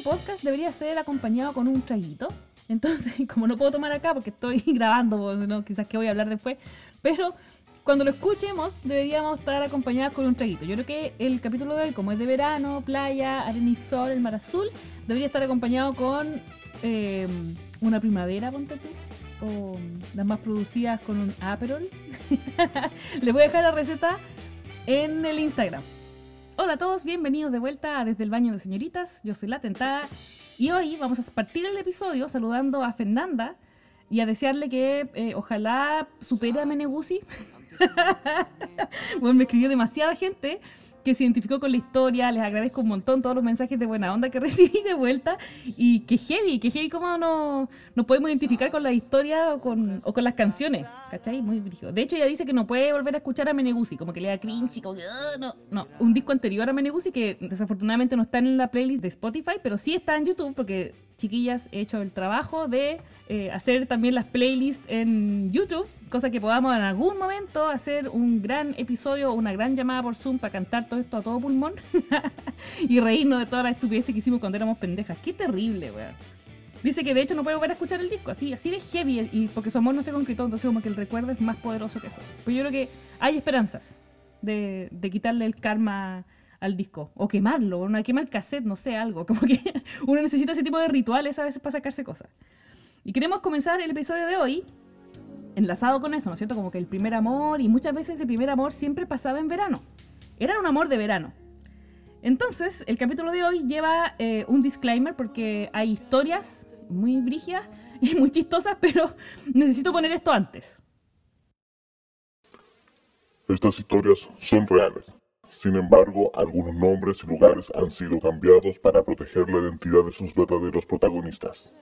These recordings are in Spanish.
este podcast debería ser acompañado con un traguito. Entonces, como no puedo tomar acá porque estoy grabando, pues, quizás que voy a hablar después, pero cuando lo escuchemos deberíamos estar acompañados con un traguito. Yo creo que el capítulo de hoy, como es de verano, playa, arena y sol, el mar azul, debería estar acompañado con eh, una primavera, ponte tú, o las más producidas con un Aperol. Les voy a dejar la receta en el Instagram. Hola a todos, bienvenidos de vuelta Desde el Baño de Señoritas. Yo soy La Tentada y hoy vamos a partir el episodio saludando a Fernanda y a desearle que eh, ojalá supere a Meneguzzi. bueno, me escribió demasiada gente que se identificó con la historia. Les agradezco un montón todos los mensajes de buena onda que recibí de vuelta. Y que heavy, que heavy cómo nos no podemos identificar con la historia o con, o con las canciones. ¿Cachai? Muy brillo. De hecho, ella dice que no puede volver a escuchar a Meneguzzi, como que le da cringe, como que, ah, no, no. Un disco anterior a Meneguzzi que desafortunadamente no está en la playlist de Spotify, pero sí está en YouTube porque chiquillas, he hecho el trabajo de eh, hacer también las playlists en YouTube, cosa que podamos en algún momento hacer un gran episodio, una gran llamada por Zoom para cantar todo esto a todo pulmón y reírnos de todas las estupideces que hicimos cuando éramos pendejas. Qué terrible, weón. Dice que de hecho no puede volver a escuchar el disco, así, así de heavy, y porque su amor no se concretó, entonces como que el recuerdo es más poderoso que eso. Pues yo creo que hay esperanzas de, de quitarle el karma al disco. O quemarlo, o quemar el cassette, no sé, algo. Como que uno necesita ese tipo de rituales a veces para sacarse cosas. Y queremos comenzar el episodio de hoy enlazado con eso, ¿no es cierto? Como que el primer amor, y muchas veces el primer amor siempre pasaba en verano. Era un amor de verano. Entonces, el capítulo de hoy lleva eh, un disclaimer porque hay historias muy brígidas y muy chistosas, pero necesito poner esto antes. Estas historias son reales. Sin embargo, algunos nombres y lugares han sido cambiados para proteger la identidad de sus verdaderos protagonistas.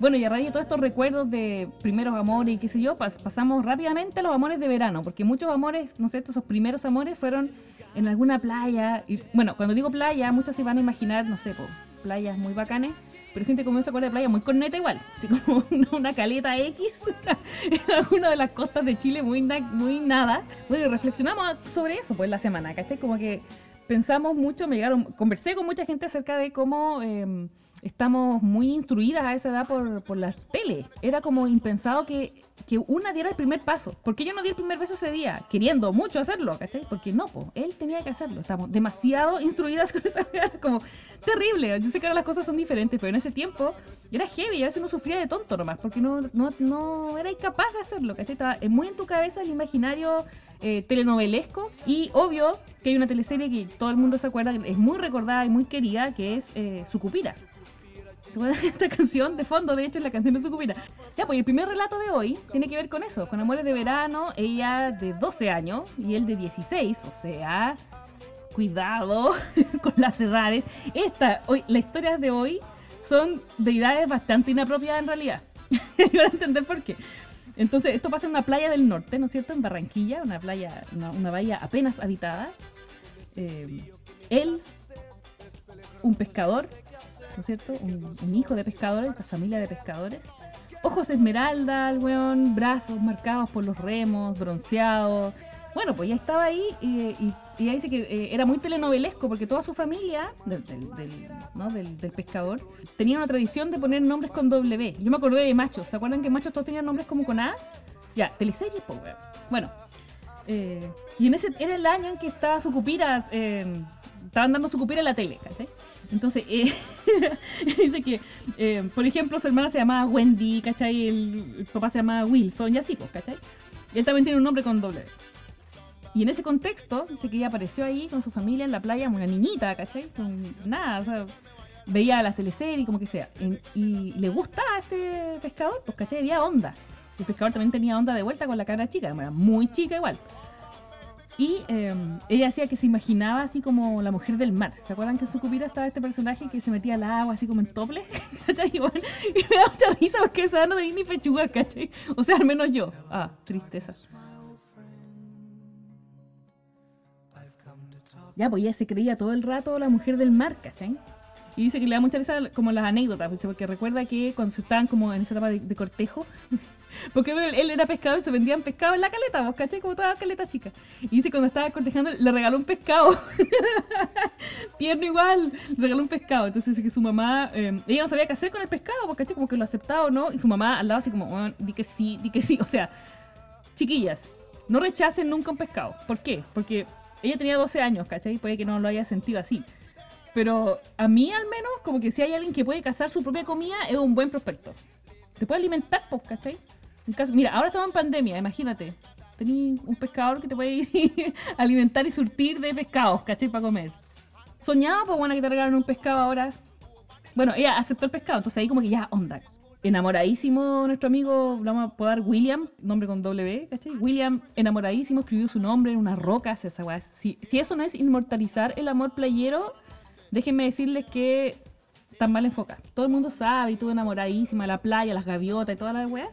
Bueno, y a raíz de todos estos recuerdos de primeros amores y qué sé yo, pasamos rápidamente a los amores de verano, porque muchos amores, no sé, esos primeros amores fueron en alguna playa. Y bueno, cuando digo playa, muchos se van a imaginar, no sé, playas muy bacanes, pero gente como se acuerda de playa muy corneta igual, así como una, caleta X en alguna de las costas de Chile, muy, muy nada. Bueno, y reflexionamos sobre eso pues la semana, ¿cachai? Como que pensamos mucho, me llegaron, conversé con mucha gente acerca de cómo... Em, estamos muy instruidas a esa edad por, por las tele. Era como impensado que, que, una diera el primer paso. ¿Por qué yo no di el primer beso ese día? Queriendo mucho hacerlo, ¿cachai? Porque no, pues, él tenía que hacerlo. Estamos demasiado instruidas con esa como terrible. Yo sé que ahora las cosas son diferentes, pero en ese tiempo era heavy. A veces uno sufría de tonto nomás, porque no, no, no era incapaz de hacerlo, ¿cachai? Estaba muy en tu cabeza el imaginario eh, telenovelesco. Y obvio que hay una teleserie que todo el mundo se acuerda, es muy recordada y muy querida, que es eh, Sucupira. ¿Se esta canción de fondo? De hecho, es la canción de Sucupira. Ya, pues el primer relato de hoy tiene que ver con eso, con Amores de Verano, ella de 12 años y él de 16, o sea, cuidado con las edades. Esta, hoy, las historias de hoy son de edades bastante inapropiadas en realidad. y van a entender por qué. Entonces, esto pasa en una playa del norte, ¿no es cierto? En Barranquilla, una playa, una, bahía apenas habitada. Eh, él, un pescador, ¿no es cierto? Un, hijo de pescadores, esta familia de pescadores. Ojos esmeralda, el weón, brazos marcados por los remos, bronceados. Bueno, pues ya estaba ahí y, y, y dice que eh, era muy telenovelesco porque toda su familia del, del, pescador tenía una tradición de poner nombres con W. Yo me acordé de machos. ¿Se acuerdan que machos todos tenían nombres como con A? Ya, teleseries, pues, weón. Bueno, eh, y en ese era el año en que estaba su cupira, eh, estaban dando su cupira en la tele, ¿cachai? Entonces, eh, dice que, eh, por ejemplo, su hermana se llamaba Wendy, ¿cachai? El, papá se llamaba Wilson y así, pues, ¿cachai? Y él también tiene un nombre con doble. Y en ese contexto, dice que ella apareció ahí con su familia en la playa, una niñita, ¿cachai? Con nada, o sea, veía las teleseries, como que sea. Y, le gustaba a este pescador, pues, ¿cachai? Había onda. El pescador también tenía onda de vuelta con la cara chica, era muy chica igual. Y em, ella decía que se imaginaba así como la mujer del mar. ¿Se acuerdan que en su cupida estaba este personaje que se metía al agua así como en tople? ¿Cachai? Y, me da mucha risa porque esa no tenía ni pechuga, ¿cachai? O sea, al menos yo. Ah, tristeza. Ya, pues ella se creía todo el rato la mujer del mar, ¿cachai? Y dice que le da mucha risa como las anécdotas, porque recuerda que cuando estaban como en esa etapa de cortejo, Porque él, era pescador y se vendían pescado en la caleta, ¿vos caché? Como toda caleta chica. Y dice cuando estaba cortejando, le regaló un pescado. Tierno igual, le regaló un pescado. Entonces dice que su mamá, eh, ella no sabía qué hacer con el pescado, ¿vos caché? Como que lo aceptaba o no. Y su mamá al lado así como, "Bueno, di que sí, di que sí. O sea, chiquillas, no rechacen nunca un pescado. ¿Por qué? Porque ella tenía 12 años, ¿cachai? Puede que no lo haya sentido así. Pero a mí al menos, como que si hay alguien que puede cazar su propia comida, es un buen prospecto. Te puede alimentar, pues, ¿cachai? En caso- mira, ahora estamos en pandemia, imagínate. Tení un pescador que te puede alimentar y surtir de pescados, ¿cachai? Para comer. Soñaba, pues bueno, que te regalaron un pescado ahora. Bueno, ella aceptó el pescado, entonces ahí como que ya, onda. Enamoradísimo nuestro amigo, lo vamos a poder William, nombre con W, ¿cachai? William, enamoradísimo, escribió su nombre en una roca, hace esa weá. Si, si eso no es inmortalizar el amor playero, déjenme decirles que están mal enfocados. Todo el mundo sabe, y tú enamoradísima, la playa, las gaviotas y toda la weá.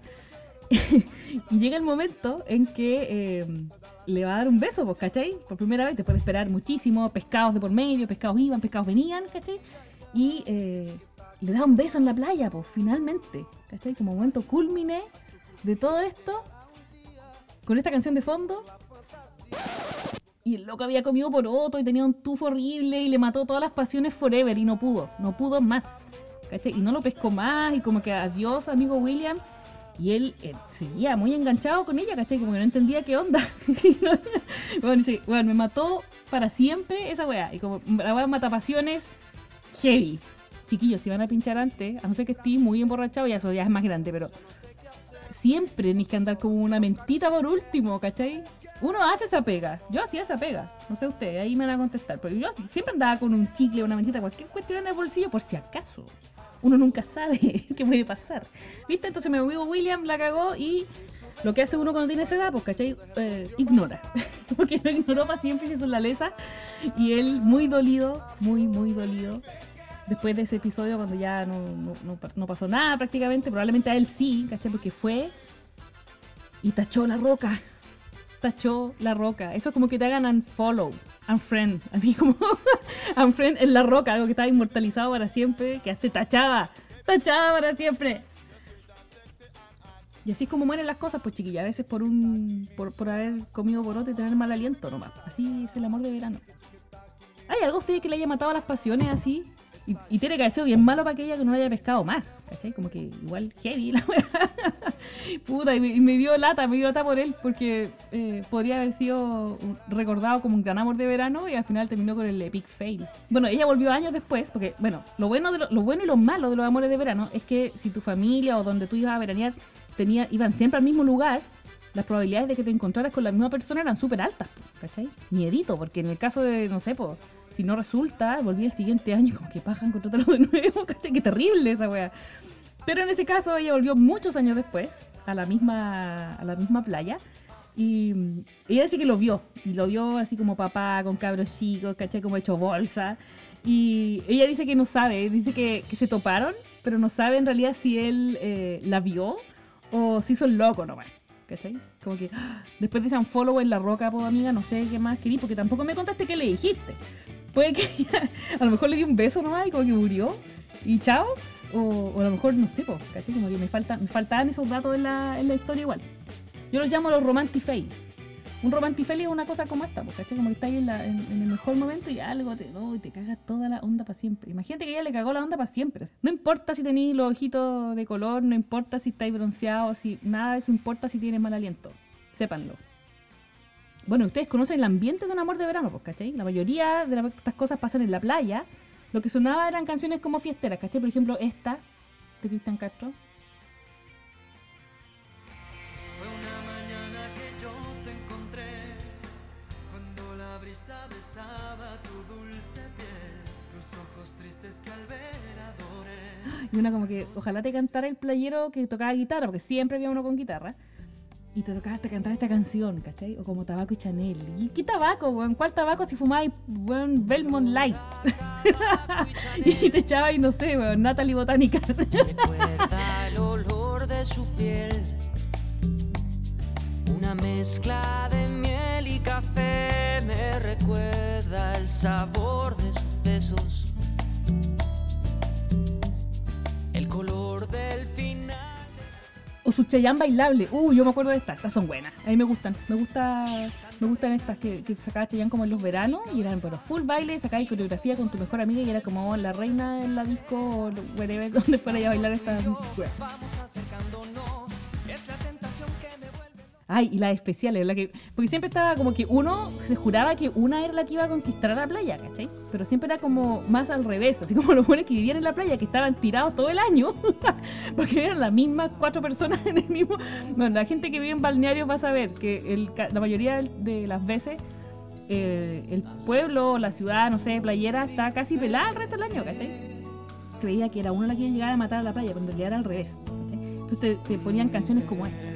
y llega el momento en que eh, le va a dar un beso, pues, ¿cachai? Por primera vez, después de esperar muchísimo, pescados de por medio, pescados iban, pescados venían, ¿cachai? Y eh, le da un beso en la playa, pues, finalmente, ¿cachai? Como momento culmine de todo esto, con esta canción de fondo. Y el loco había comido poroto y tenía un tufo horrible y le mató todas las pasiones forever y no pudo, no pudo más. ¿cachai? Y no lo pescó más y como que adiós, amigo William. Y él eh, seguía muy enganchado con ella, ¿cachai? Como que no entendía qué onda. bueno, dice, bueno, me mató para siempre esa weá. Y como la weá mata pasiones heavy. Chiquillos, si van a pinchar antes, a no ser que estés muy emborrachado, ya eso ya es más grande, pero siempre tenéis que andar como una mentita por último, ¿cachai? Uno hace esa pega. Yo hacía esa pega. No sé ustedes, ahí me van a contestar. Pero yo siempre andaba con un chicle, una mentita, cualquier cuestión en el bolsillo, por si acaso. Uno nunca sabe qué puede pasar. ¿Viste? Entonces mi amigo William la cagó y lo que hace uno cuando tiene esa edad, pues, ¿cachai? Eh, ignora. Porque lo ignoró para siempre la lesa. Y él muy dolido, muy, muy dolido. Después de ese episodio, cuando ya no, no, pasó nada prácticamente, probablemente a él sí, ¿cachai? Porque fue y tachó la roca. Tachó la roca. Eso es como que te hagan unfollow, unfriend. A mí como unfriend en la roca, algo que está inmortalizado para siempre, que hasta tachada. Tachada para siempre. Y así es como mueren las cosas, pues chiquilla, a veces por un por, por haber comido borote y tener mal aliento nomás. Así es el amor de verano. ¿Hay algo a usted que le haya matado las pasiones así? Y, tiene que haber sido bien malo para aquella que no haya pescado más, ¿cachai? Como que igual heavy la. Puta, y me, dio lata, me dio lata por él, porque eh, podría haber sido recordado como un gran amor de verano y al final terminó con el epic fail. Bueno, ella volvió años después, porque, bueno, lo bueno, de lo, lo bueno y lo malo de los amores de verano es que si tu familia o donde tú ibas a veranear tenía, iban siempre al mismo lugar, las probabilidades de que te encontraras con la misma persona eran súper altas, ¿cachai? Miedito, porque en el caso de, no sé, pues, si no resulta, volví el siguiente año como que pajan encontrártelo de nuevo, ¿cachai? Qué terrible esa wea. Pero en ese caso ella volvió muchos años después a la misma, a la misma playa. Y mm, ella dice que lo vio. Y lo vio así como papá, con cabros chicos, ¿cachai? Como hecho bolsa. Y ella dice que no sabe, dice que, que se toparon, pero no sabe en realidad si él eh, la vio o si hizo el loco nomás. ¿Cachai? Como que ¡ah! después de ese unfollow en la roca, pues amiga, no sé qué más querí, porque tampoco me contaste qué le dijiste. Puede que a lo mejor le dio un beso nomás y como que murió y chao. O, a lo mejor, no sé, po. Como que me, falta, me faltaban esos datos en la, en historia igual. Yo los llamo los romantifails. Un romantifail es una cosa como esta, po, ¿cachai? Como que estás ahí en, en- el mejor momento y algo te, oh, te caga toda la onda para siempre. Imagínate que ella le cagó la onda para siempre. No importa si tenéis los ojitos de color, no importa si estáis bronceados, si, nada de eso importa si tienes mal aliento. Sépanlo. Bueno, ustedes conocen el ambiente de un amor de verano, pues, ¿cachai? La mayoría de la- estas cosas pasan en la playa. Lo que sonaba eran canciones como fiesteras, ¿cachai? Por ejemplo, esta de Cristian Castro. Fue una mañana que yo te encontré cuando la brisa besaba tu dulce piel, tus ojos tristes que al ver adoré. Y una como que ojalá te cantara el playero que tocaba guitarra, porque siempre había uno con guitarra. Y te tocaba te cantar esta canción, ¿cachai? O como tabaco y Chanel. ¿Y qué tabaco, weón? ¿Cuál tabaco si fumáis, weón, Belmont Light? y te echaba y no sé, weón, Natalie Botánicas. Recuerda el olor de su piel, una mezcla de miel y café. Me recuerda el sabor de sus besos, sus chayán bailables. Uh, yo me acuerdo de estas. Estas son buenas. A mí me gustan. Me gusta me gustan estas que, que sacaba Chayán como en los veranos y eran, pero full baile, sacaba coreografía con tu mejor amiga y era como la reina en la disco o wherever donde fuera a bailar esta Ay, y las especiales, la que. Porque siempre estaba como que uno se juraba que una era la que iba a conquistar a la playa, ¿cachai? Pero siempre era como más al revés, así como los buenos que vivían en la playa, que estaban tirados todo el año, porque eran las mismas cuatro personas en el mismo. Bueno, la gente que vive en balnearios va a saber que el, la mayoría de las veces eh, el pueblo, la ciudad, no sé, playera, está casi pelada el resto del año, ¿cachai? Creía que era uno la que iba a llegar a matar a la playa, cuando realidad era al revés. Entonces te, ponían canciones como estas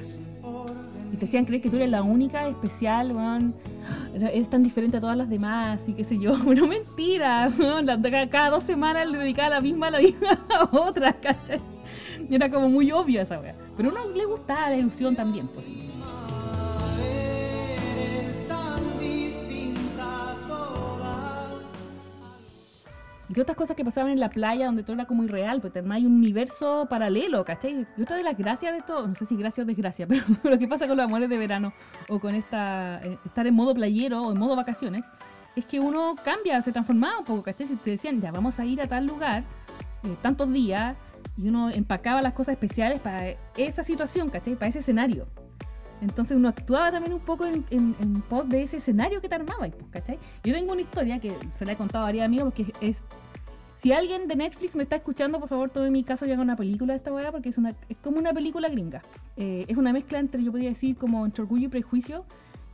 y te hacían creer que tú eres la única especial, weón. Eres tan diferente a todas las demás y qué sé yo. Bueno, mentira, Cada dos semanas le dedicaba la misma a la misma a otra, ¿cachai? Y era como muy obvio esa weá. Pero a uno le gustaba la ilusión también, pues. Y otras cosas que pasaban en la playa donde todo era como irreal, pues hay un universo paralelo, ¿cachai? Y otra de las gracias de esto, no sé si gracia o desgracia, pero lo que pasa con los amores de verano o con esta eh, estar en modo playero o en modo vacaciones, es que uno cambia, se transformaba un poco, ¿cachai? Si te decían, ya vamos a ir a tal lugar, eh, tantos días, y uno empacaba las cosas especiales para esa situación, ¿cachai? Para ese escenario. Entonces uno actuaba también un poco en, en, pos de ese escenario que te armaba, pues, ¿cachai? Yo tengo una historia que se la he contado a varios amigos porque es si alguien de Netflix me está escuchando, por favor, todo en mi caso, haga una película de esta weá, porque es, una, es como una película gringa. Eh, es una mezcla entre, yo podría decir, como entre orgullo y prejuicio.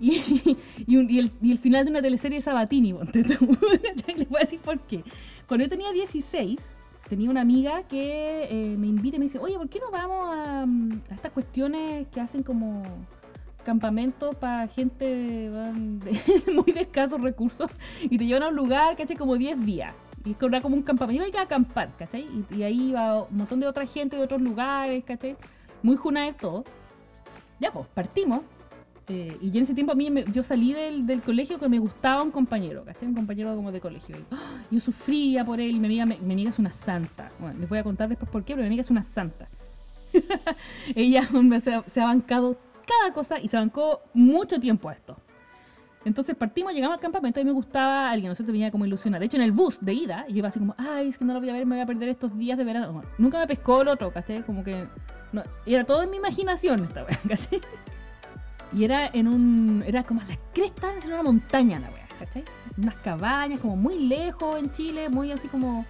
Y, y, el, y el, final de una teleserie de Sabatini, Les voy a decir por qué. Cuando yo tenía 16, tenía una amiga que eh, me invita y me dice, oye, ¿por qué no vamos a, a estas cuestiones que hacen como campamentos para gente de, muy de escasos recursos y te llevan a un lugar, ¿cachai? Como 10 días. Y era como un campamento. Iba a acampar, ¿cachai? Y, ahí iba un montón de otra gente de otros lugares, ¿cachai? Muy de todo. Ya, pues, partimos. Eh, y en ese tiempo a mí yo salí del, del, colegio que me gustaba un compañero, ¿cachai? Un compañero como de colegio. ¡ah! yo sufría por él y mi amiga, mi, amiga es una santa. Bueno, les voy a contar después por qué, pero mi amiga es una santa. Ella se, se ha bancado cada cosa y se bancó mucho tiempo a esto. Entonces partimos, llegamos al campamento y me gustaba alguien, nosotros venía como ilusionada. De hecho, en el bus de ida, yo iba así como, ay, es que no lo voy a ver, me voy a perder estos días de verano. nunca me pescó el otro, ¿cachai? Como que. No, era todo en mi imaginación esta wea, ¿cachai? Y era en un. Era como a la cresta en una montaña la wea, ¿cachai? Unas cabañas, como muy lejos en Chile, muy así como.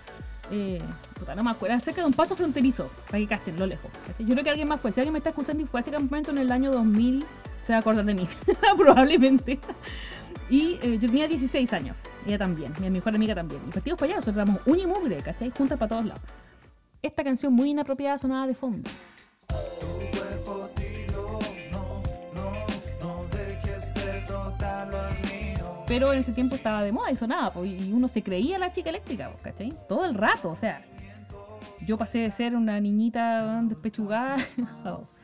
Eh, puta, no me acuerdo, cerca de un paso fronterizo, para que cachen lo lejos. Yo creo que alguien más fue. Si alguien me está escuchando y fue a ese campamento en el año 2000, se va a acordar de mí, probablemente. Y eh, yo tenía 16 años, ella también, mi mejor amiga también. Y partimos para allá, nosotros éramos un y mugre, ¿cachai? Juntas para todos lados. Esta canción muy inapropiada sonaba de fondo. Pero en ese tiempo estaba de moda y sonaba, y uno se creía la chica eléctrica, ¿cachai? Todo el rato, o sea, yo pasé de ser una niñita despechugada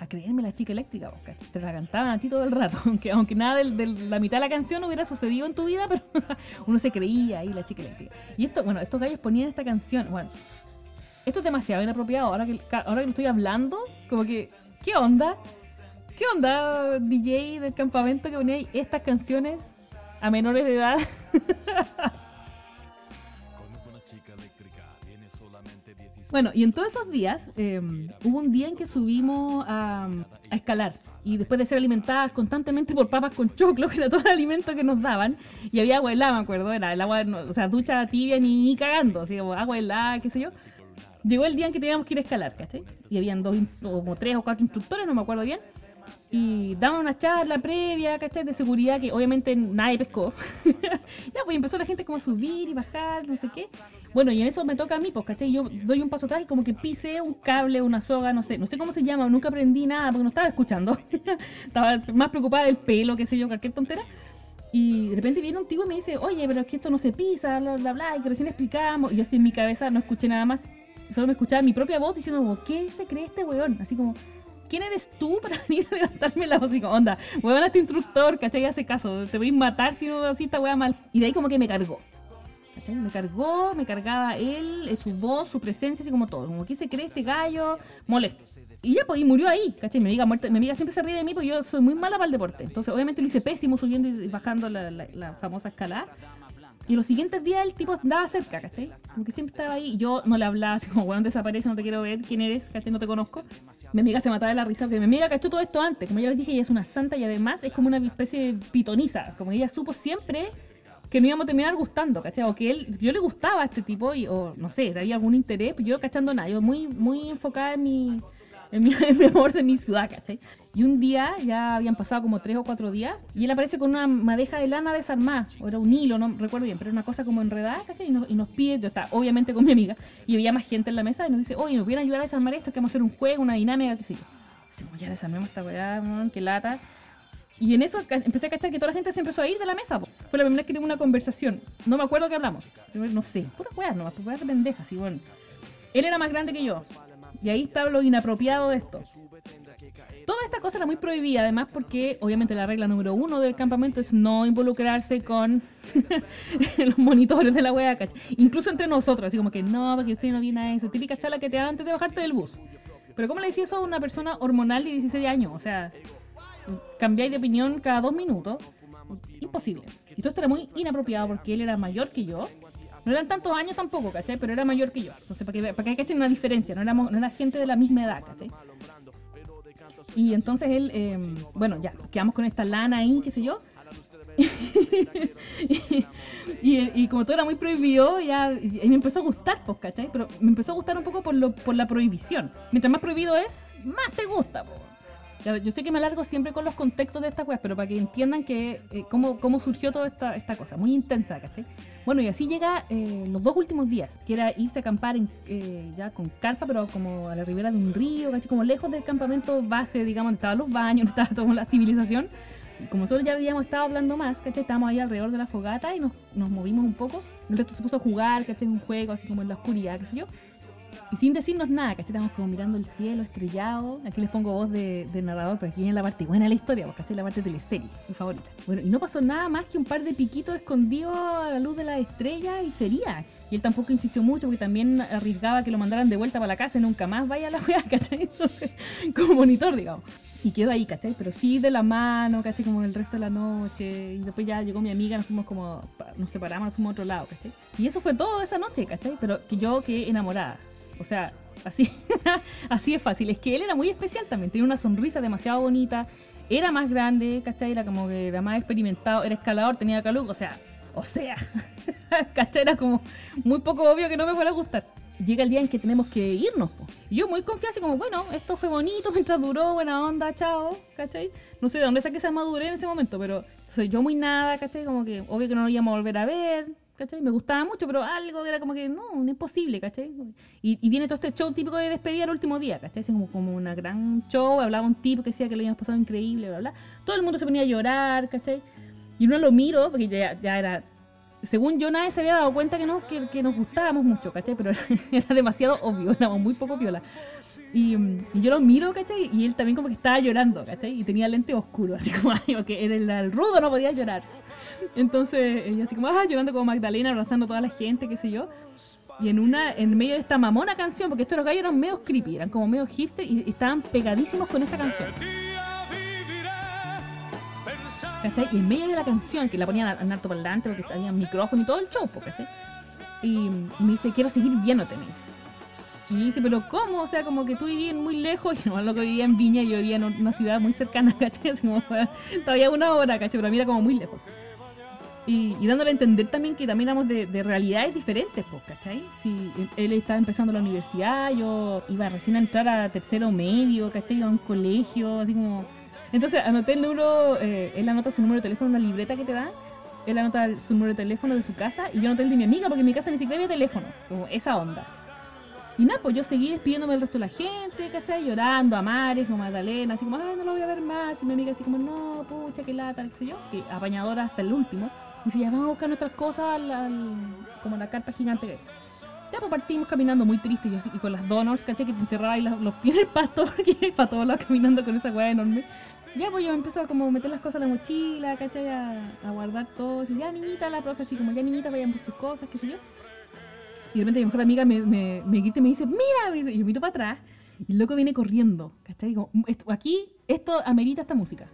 a creerme la chica eléctrica, te la cantaban a ti todo el rato, aunque, aunque nada de, la mitad de la canción hubiera sucedido en tu vida, pero uno se creía ahí la chica eléctrica. Y esto, bueno, estos gallos ponían esta canción, bueno, esto es demasiado inapropiado, ahora que, ahora que lo estoy hablando, como que, ¿qué onda? ¿Qué onda, DJ del campamento que ponía estas canciones a menores de edad? Bueno, y en todos esos días em, hubo un día en que subimos a, escalar y después de ser alimentadas constantemente por papas con choclo, que era todo el alimento que nos daban, y había agua helada, me acuerdo, era el agua, o sea, ducha tibia ni, cagando, así como agua helada, qué sé yo. Llegó el día en que teníamos que ir a escalar, ¿cachai? Y habían dos, como tres o cuatro instructores, no me acuerdo bien, y daban una charla previa, ¿cachai? De seguridad que obviamente nadie pescó. ya, pues empezó la gente como a subir y bajar, no sé qué. Bueno, y en eso me toca a mí, pues, ¿cachai? Yo doy un paso atrás y como que pise un cable, una soga, no sé, no sé cómo se llama, nunca aprendí nada porque no estaba escuchando. estaba más preocupada del pelo, qué sé yo, cualquier tontera. Y de repente viene un tipo y me dice, oye, pero es que esto no se pisa, bla, bla, bla, y que recién explicamos. Y yo así en mi cabeza no escuché nada más, solo me escuchaba mi propia voz diciendo, ¿qué se cree este weón? Así como, ¿quién eres tú para venir a levantarme la voz? Y como, onda, weón, este instructor, ¿cachai? Hace caso, te voy a matar si no así esta wea mal. Y de ahí como que me cargó. Me cargó, me cargaba él, eh, su voz, su presencia, así como todo. Como, ¿qué se cree este gallo? Molesto. Y ya, pues, y murió ahí, ¿cachai? Mi amiga, muerta, mi amiga siempre se ríe de mí porque yo soy muy mala para el deporte. Entonces, obviamente lo hice pésimo subiendo y bajando la, la- la famosa escalada. Y los siguientes días el tipo andaba cerca, ¿cachai? Como que siempre estaba ahí. Yo no le hablaba así como, weón, desaparece, no te quiero ver, ¿quién eres? ¿cachai? No te conozco. Mi amiga se mataba de la risa porque mi amiga cachó todo esto antes. Como ya les dije, ella es una santa y además es como una especie de pitoniza. Como ella supo siempre que nos íbamos a terminar gustando, ¿cachai? O que él, yo le gustaba a este tipo y, o no sé, había algún interés, pero yo cachando nada. Yo muy, muy enfocada en mi, en mi, en mi amor de mi ciudad, ¿cachai? Y un día, ya habían pasado como tres o cuatro días, y él aparece con una madeja de lana desarmada, o era un hilo, no recuerdo bien, pero era una cosa como enredada, ¿cachai? Y nos, y nos pide, yo estaba obviamente con mi amiga, y había más gente en la mesa, y nos dice, oye, ¿nos pudieran ayudar a desarmar esto? Que vamos a hacer un juego, una dinámica, qué sé yo. Como, ya desarmemos esta weá, qué lata. Y en eso empecé a cachar que toda la gente se empezó a ir de la mesa. po. Fue la primera vez que tuve una conversación. No me acuerdo qué hablamos. No sé, puras weas nomás, de pendejas. Y bueno, él era más grande que yo. Y ahí estaba lo inapropiado de esto. Toda esta cosa era muy prohibida, además porque obviamente la regla número uno del campamento es no involucrarse con los monitores de la wea, ¿cachai? Incluso entre nosotros, así como que no, porque usted no viene a eso. Típica charla que te da antes de bajarte del bus. Pero ¿cómo le decía eso a una persona hormonal de 16 años? O sea, cambiáis de opinión cada dos minutos. Imposible. Y todo esto era muy inapropiado porque él era mayor que yo. No eran tantos años tampoco, ¿cachai? Pero era mayor que yo. Entonces, para que, para que cachen una diferencia, no, éramos, no era gente de la misma edad, ¿cachai? Y entonces él, eh, bueno, ya, quedamos con esta lana ahí, qué sé yo. y, y- y como todo era muy prohibido, ya y me empezó a gustar, pues, ¿cachai? Pero me empezó a gustar un poco por, lo, por la prohibición. Mientras más prohibido es, más te gusta, pues. Yo sé que me alargo siempre con los contextos de estas cosas, pero para que entiendan que eh, cómo, cómo surgió toda esta, esta cosa, muy intensa, ¿cachai? Bueno, y así llega eh, los dos últimos días, que era irse a acampar en, eh, ya con carpa, pero como a la ribera de un río, ¿cachai? Como lejos del campamento base, digamos, donde estaban los baños, donde estaba toda la civilización. Y como nosotros ya habíamos estado hablando más, ¿cachai? Estábamos ahí alrededor de la fogata y nos, nos movimos un poco. El resto se puso a jugar, ¿cachai? Un juego así como en la oscuridad, qué sé yo. Y sin decirnos nada, ¿cachai? Estábamos como mirando el cielo estrellado. Aquí les pongo voz de, de narrador, pero aquí viene la parte buena de la historia, porque ¿cachai? La parte de teleserie, mi favorita. Bueno, y no pasó nada más que un par de piquitos escondidos a la luz de la estrella y sería. Y él tampoco insistió mucho porque también arriesgaba que lo mandaran de vuelta para la casa y nunca más vaya a la weá, ¿cachai? Entonces, como monitor, digamos. Y quedó ahí, ¿cachai? Pero sí de la mano, ¿cachai? Como el resto de la noche. Y después ya llegó mi amiga, nos fuimos como, nos separamos, nos fuimos a otro lado, ¿cachai? Y eso fue todo esa noche, ¿cachai? Pero que yo quedé enamorada. O sea, así, así es fácil. Es que él era muy especial también, tenía una sonrisa demasiado bonita, era más grande, ¿cachai? Era como que era más experimentado, era escalador, tenía calor, o sea, o sea, ¿cachai? Era como muy poco obvio que no me fuera a gustar. Llega el día en que tenemos que irnos, po. Y yo muy confiada, así como, bueno, esto fue bonito mientras duró, buena onda, chao, ¿cachai? No sé de dónde saqué esa madurez en ese momento, pero soy yo muy nada, ¿cachai? Como que obvio que no nos íbamos a volver a ver, Me gustaba mucho, pero algo era como que no, no es posible, ¿cachai? Y, y viene todo este show típico de despedida el último día, ¿cachai? Así como, como una gran show, hablaba un tipo que decía que lo habíamos pasado increíble, bla, bla. Todo el mundo se ponía a llorar, ¿cachai? Y uno lo miro, porque ya, ya era según yo nadie se había dado cuenta que nos, que, nos gustábamos mucho, ¿cachai? Pero era demasiado obvio, éramos muy poco piola. Y, y yo lo miro, ¿cachai? Y él también como que estaba llorando, ¿cachai? Y tenía lente oscuro, así como, que era el, el rudo no podía llorar. Entonces, ella así como, ah, llorando como Magdalena, abrazando a toda la gente, qué sé yo. Y en una, en medio de esta mamona canción, porque estos los gallos eran medio creepy, eran como medio hipster y estaban pegadísimos con esta canción. ¿Cachai? Y en medio de la canción, que la ponían en alto parlante porque había micrófono y todo el show, po, ¿cachai? Y me dice, quiero seguir viéndote, me dice. Y dice, pero ¿cómo? O sea, como que tú vivías muy lejos, y no, lo que vivía en Viña, yo vivía en una ciudad muy cercana, ¿cachai? Así como, todavía una hora, ¿cachai? Pero a mí era como muy lejos. Y, y dándole a entender también que también éramos de, de realidades diferentes, pues, ¿cachai? Si él estaba empezando la universidad, yo iba recién a entrar a tercero medio, ¿cachai? A un colegio, así como... Entonces anoté el número, eh, él anota su número de teléfono en una libreta que te dan, él anota su número de teléfono de su casa y yo anoté el de mi amiga porque en mi casa ni siquiera había teléfono, como esa onda. Y nada, pues yo seguí despidiéndome del resto de la gente, ¿cachai? Llorando a mares, como Magdalena, así como, ay, no lo voy a ver más. Y mi amiga así como, no, pucha, qué lata, qué sé yo, que apañadora hasta el último. Y ya vamos a buscar nuestras cosas como la carpa gigante. Ya pues partimos caminando muy tristes y, y con las donuts, ¿cachai? Que te enterraba ahí los, pies en el pasto, porque para todos lados caminando con esa weá enorme. Ya, pues yo me empiezo a como meter las cosas en la mochila, ¿cachai? A, a guardar todo. Y ya, niñita, la profe, así como, ya, niñita, vayan por sus cosas, qué sé yo. Y de repente mi mejor amiga me, me, me grita y me dice, mira, y yo miro para atrás. Y el loco viene corriendo, ¿cachai? Como, esto- aquí, esto amerita esta música.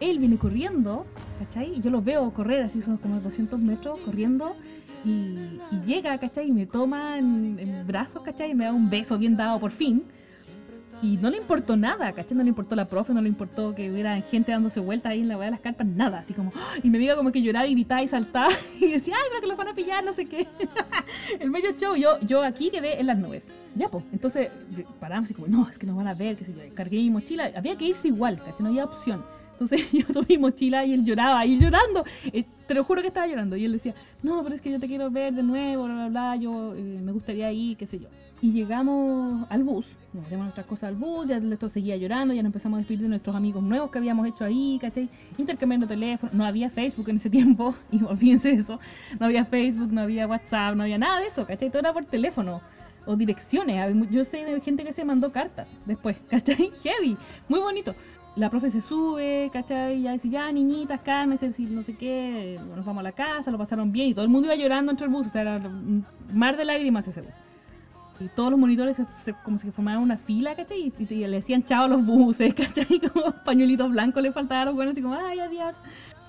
Él viene corriendo, ¿cachai? Y yo lo veo correr, así son como 200 metros, corriendo. Y, y llega, ¿cachai? Y me toma en, en brazos, ¿cachai? Y me da un beso bien dado por fin. Y no le importó nada, ¿cachai? No le importó la profe, no le importó que hubiera gente dándose vueltas ahí en la weá de las carpas, nada. Así como, ¡ah! y me diga como que lloraba y gritaba y saltaba. Y decía, ay, pero que los van a pillar, no sé qué. el medio show, yo, yo aquí quedé en las nubes. Ya, pues. Entonces paramos y como, no, es que nos van a ver, qué sé yo. Cargué mi mochila, había que irse igual, ¿cachai? No había opción. Entonces yo tomé mi mochila y él lloraba, y llorando. Eh, te lo juro que estaba llorando. Y él decía, no, pero es que yo te quiero ver de nuevo, bla, bla, bla, yo eh, me gustaría ir, qué sé yo. Y llegamos al bus, nos metemos nuestras cosas al bus, ya esto seguía llorando, ya nos empezamos a despedir de nuestros amigos nuevos que habíamos hecho ahí, ¿cachai? Intercambiando teléfono, no había Facebook en ese tiempo, y olvídense de eso, no había Facebook, no había WhatsApp, no había nada de eso, ¿cachai? Todo era por teléfono o direcciones. Yo sé de gente que se mandó cartas después, ¿cachai? Heavy, muy bonito. La profe se sube, ¿cachai? Ya dice, ya niñitas, cálmense, si no sé qué, nos vamos a la casa, lo pasaron bien y todo el mundo iba llorando entre el bus, o sea, era un mar de lágrimas ese bus. Y todos los monitores como si formaran una fila, ¿cachai? Y, le decían chao a los buses, ¿cachai? Como pañuelitos blancos le los buenos, así como, ay, adiós.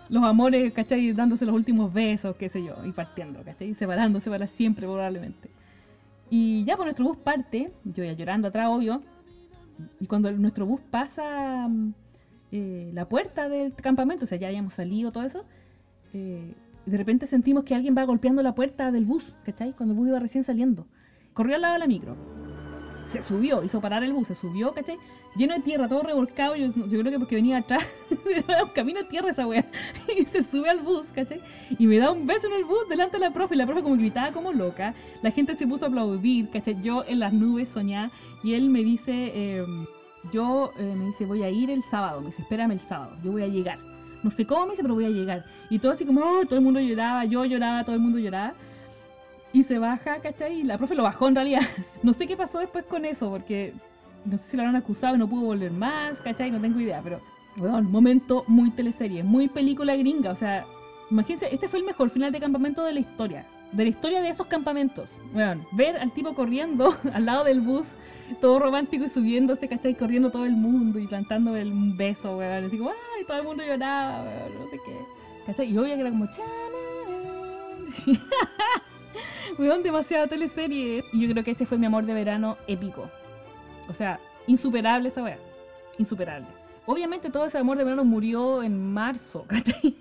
Los amores, ¿cachai? Dándose los últimos besos, qué sé yo, y partiendo, ¿cachai? Separándose para siempre, probablemente. Y ya, pues nuestro bus parte, yo ya llorando atrás, obvio. Y cuando nuestro bus pasa mm, eh, la puerta del campamento, o sea, ya habíamos salido, todo eso, eh, de repente sentimos que alguien va golpeando la puerta del bus, ¿cachai? Cuando el bus iba recién saliendo. Corrió al lado de la micro. Se subió, hizo parar el bus, se subió, ¿cachai? Lleno de tierra, todo revolcado. Yo, yo creo que porque venía atrás, camino de tierra esa wea. Y se sube al bus, ¿cachai? Y me da un beso en el bus delante de la profe. Y la profe como gritaba como loca. La gente se puso a aplaudir, ¿cachai? Yo en las nubes soñaba. Y él me dice, eh, yo, eh, me dice, voy a ir el sábado. Me dice, espérame el sábado, yo voy a llegar. No sé cómo me dice, pero voy a llegar. Y todo así como, "Oh", todo el mundo lloraba, yo lloraba, todo el mundo lloraba. Y se baja, ¿cachai? Y la profe lo bajó en realidad. No sé qué pasó después con eso, porque no sé si lo habrán acusado y no pudo volver más, ¿cachai? No tengo idea, pero, bueno, momento muy teleserie, muy película gringa. O sea, imagínense, este fue el mejor final de campamento de la historia. De la historia de esos campamentos. Bueno, ver al tipo corriendo al lado del bus, todo romántico y subiéndose, ¿cachai? Corriendo todo el mundo y plantándole un beso, weón. Así como, ay, todo el mundo lloraba, weón, no sé qué. ¿Cachai? Y obvio que era como, "Chanarán". Weón, demasiada teleserie. Y yo creo que ese fue mi amor de verano épico. O sea, insuperable esa weá. Insuperable. Obviamente todo ese amor de verano murió en marzo, ¿cachai?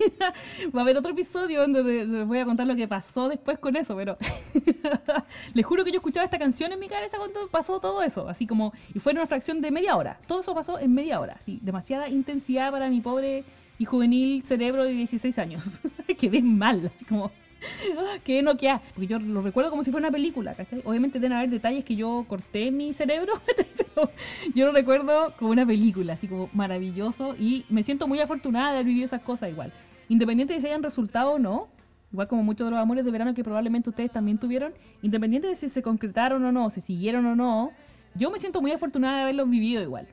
Va a haber otro episodio donde de- les voy a contar lo que pasó después con eso, pero les juro que yo escuchaba esta canción en mi cabeza cuando pasó todo eso, así como, y fue en una fracción de media hora. Todo eso pasó en media hora, así, demasiada intensidad para mi pobre y juvenil cerebro de 16 años. Quedé mal, así como, que noqueada. Porque yo lo recuerdo como si fuera una película, ¿cachai? Obviamente deben haber detalles que yo corté mi cerebro, ¿cachai? Pero yo lo recuerdo como una película, así como maravilloso. Y me siento muy afortunada de haber vivido esas cosas igual. Independiente de si hayan resultado o no, igual como muchos de los amores de verano que probablemente ustedes también tuvieron, independiente de si se concretaron o no, si siguieron o no, yo me siento muy afortunada de haberlos vivido igual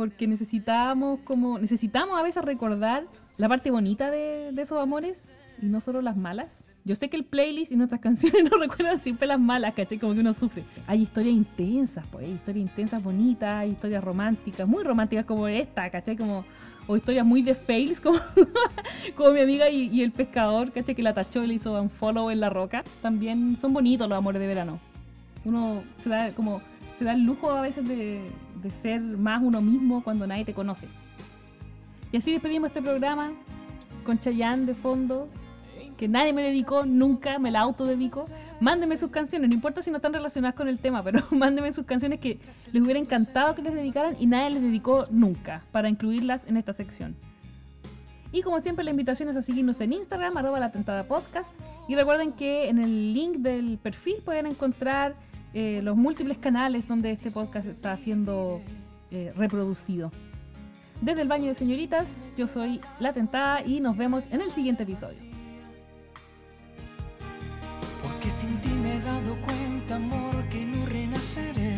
porque necesitamos como necesitamos a veces recordar la parte bonita de esos amores y no solo las malas. Yo sé que el playlist y nuestras canciones nos recuerdan siempre las malas, ¿cachai? Como que uno sufre. Hay historias intensas, pues, hay historias intensas bonitas, historias románticas, muy románticas como esta, ¿cachai? Como, o historias muy de fails, como, como mi amiga y, y el pescador, ¿cachai? Que la tachó y le hizo un follow en la roca. También son bonitos los amores de verano. Uno se da como se da el lujo a veces de, de ser más uno mismo cuando nadie te conoce. Y así despedimos este programa con Chayanne de fondo, que nadie me dedicó, nunca me la autodedico. Mándenme sus canciones, no importa si no están relacionadas con el tema, pero mándenme sus canciones que les hubiera encantado que les dedicaran y nadie les dedicó nunca para incluirlas en esta sección. Y como siempre, la invitación es a seguirnos en Instagram, arroba la. Y recuerden que en el link del perfil pueden encontrar eh, los múltiples canales donde este podcast está siendo eh, reproducido. Desde el baño de señoritas, yo soy La Tentada y nos vemos en el siguiente episodio sin ti me he dado cuenta, amor, que no renaceré.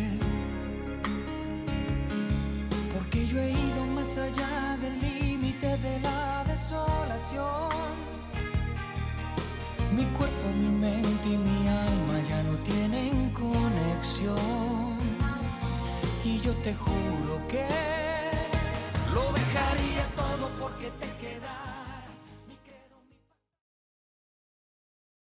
Porque yo he ido más allá del límite de la desolación. Mi cuerpo, mi mente y mi alma ya no tienen conexión. Y yo te juro que lo dejaría todo porque te quedas.